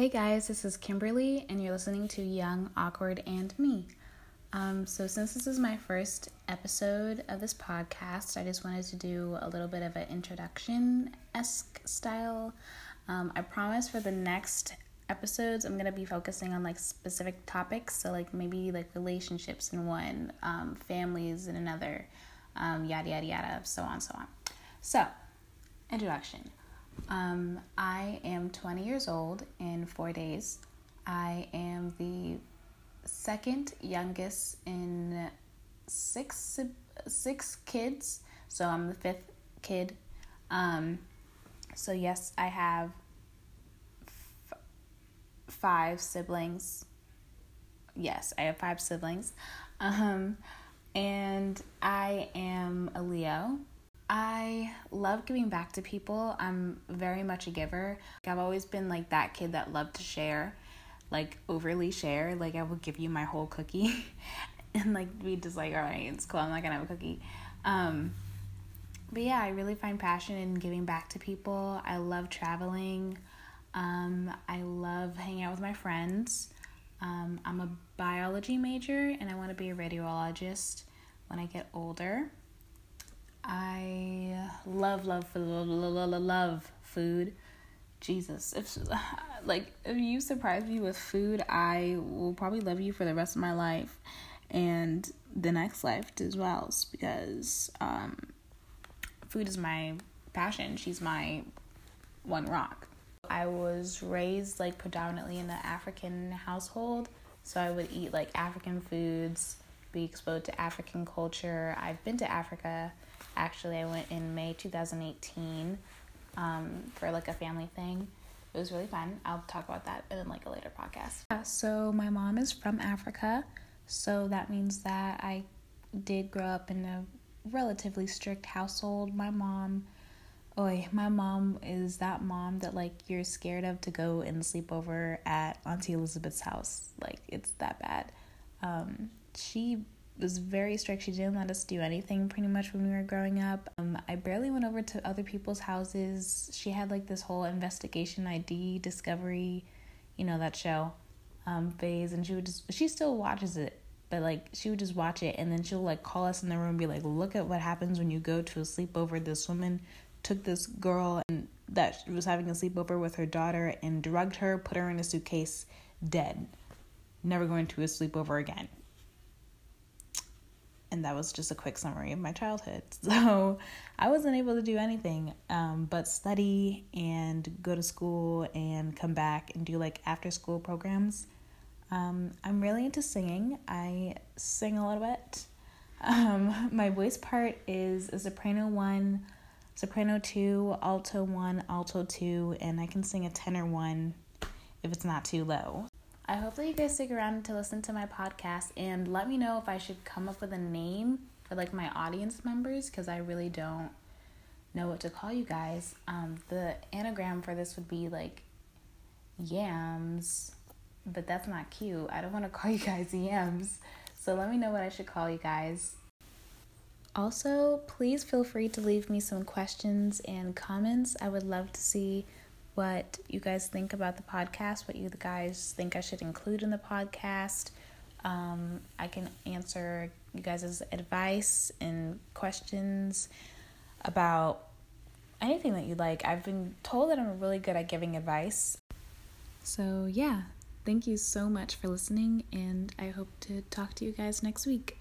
Hey guys, this is Kimberly, and you're listening to Young, Awkward, and Me. Um, so, since this is my first episode of this podcast, I just wanted to do a little bit of an introduction esque style. Um, I promise for the next episodes, I'm gonna be focusing on like specific topics. So, like maybe like relationships in one, um, families in another, um, yada yada yada, so on so on. So, introduction. Um, I am 20 years old in four days. I am the second youngest in six six kids, so I'm the fifth kid. Um, so yes, I have f- five siblings. Yes, I have five siblings. Um, and I am a Leo. I love giving back to people. I'm very much a giver. I've always been like that kid that loved to share, like overly share. Like I would give you my whole cookie and like be just like, all right, it's cool. I'm not gonna have a cookie. Um, but yeah, I really find passion in giving back to people. I love traveling. Um, I love hanging out with my friends. Um, I'm a biology major and I want to be a radiologist when I get older. I love, love, love, love, love food. Jesus, if like if you surprise me with food, I will probably love you for the rest of my life and the next life as well. Because um, food is my passion. She's my one rock. I was raised like predominantly in an African household, so I would eat like African foods, be exposed to African culture. I've been to Africa Actually, I went in May 2018 um, for like a family thing. It was really fun. I'll talk about that in like a later podcast. Yeah, so my mom is from Africa, so that means that I did grow up in a relatively strict household. My mom, oi, my mom is that mom that like you're scared of to go and sleep over at Auntie Elizabeth's house. Like it's that bad. Um, she was very strict. She didn't let us do anything pretty much when we were growing up. Um, I barely went over to other people's houses. She had like this whole investigation ID discovery, you know, that show um, phase. And she would just, she still watches it, but like she would just watch it and then she'll like call us in the room and be like, look at what happens when you go to a sleepover. This woman took this girl and that was having a sleepover with her daughter and drugged her, put her in a suitcase, dead. Never going to a sleepover again and that was just a quick summary of my childhood. So I wasn't able to do anything um, but study and go to school and come back and do like after school programs. Um, I'm really into singing. I sing a little bit. Um, my voice part is a soprano one, soprano two, alto one, alto two, and I can sing a tenor one if it's not too low. I hope that you guys stick around to listen to my podcast and let me know if I should come up with a name for like my audience members because I really don't know what to call you guys. Um, the anagram for this would be like yams, but that's not cute. I don't want to call you guys yams. So let me know what I should call you guys. Also, please feel free to leave me some questions and comments. I would love to see what you guys think about the podcast, what you guys think I should include in the podcast. Um, I can answer you guys' advice and questions about anything that you like. I've been told that I'm really good at giving advice. So, yeah, thank you so much for listening, and I hope to talk to you guys next week.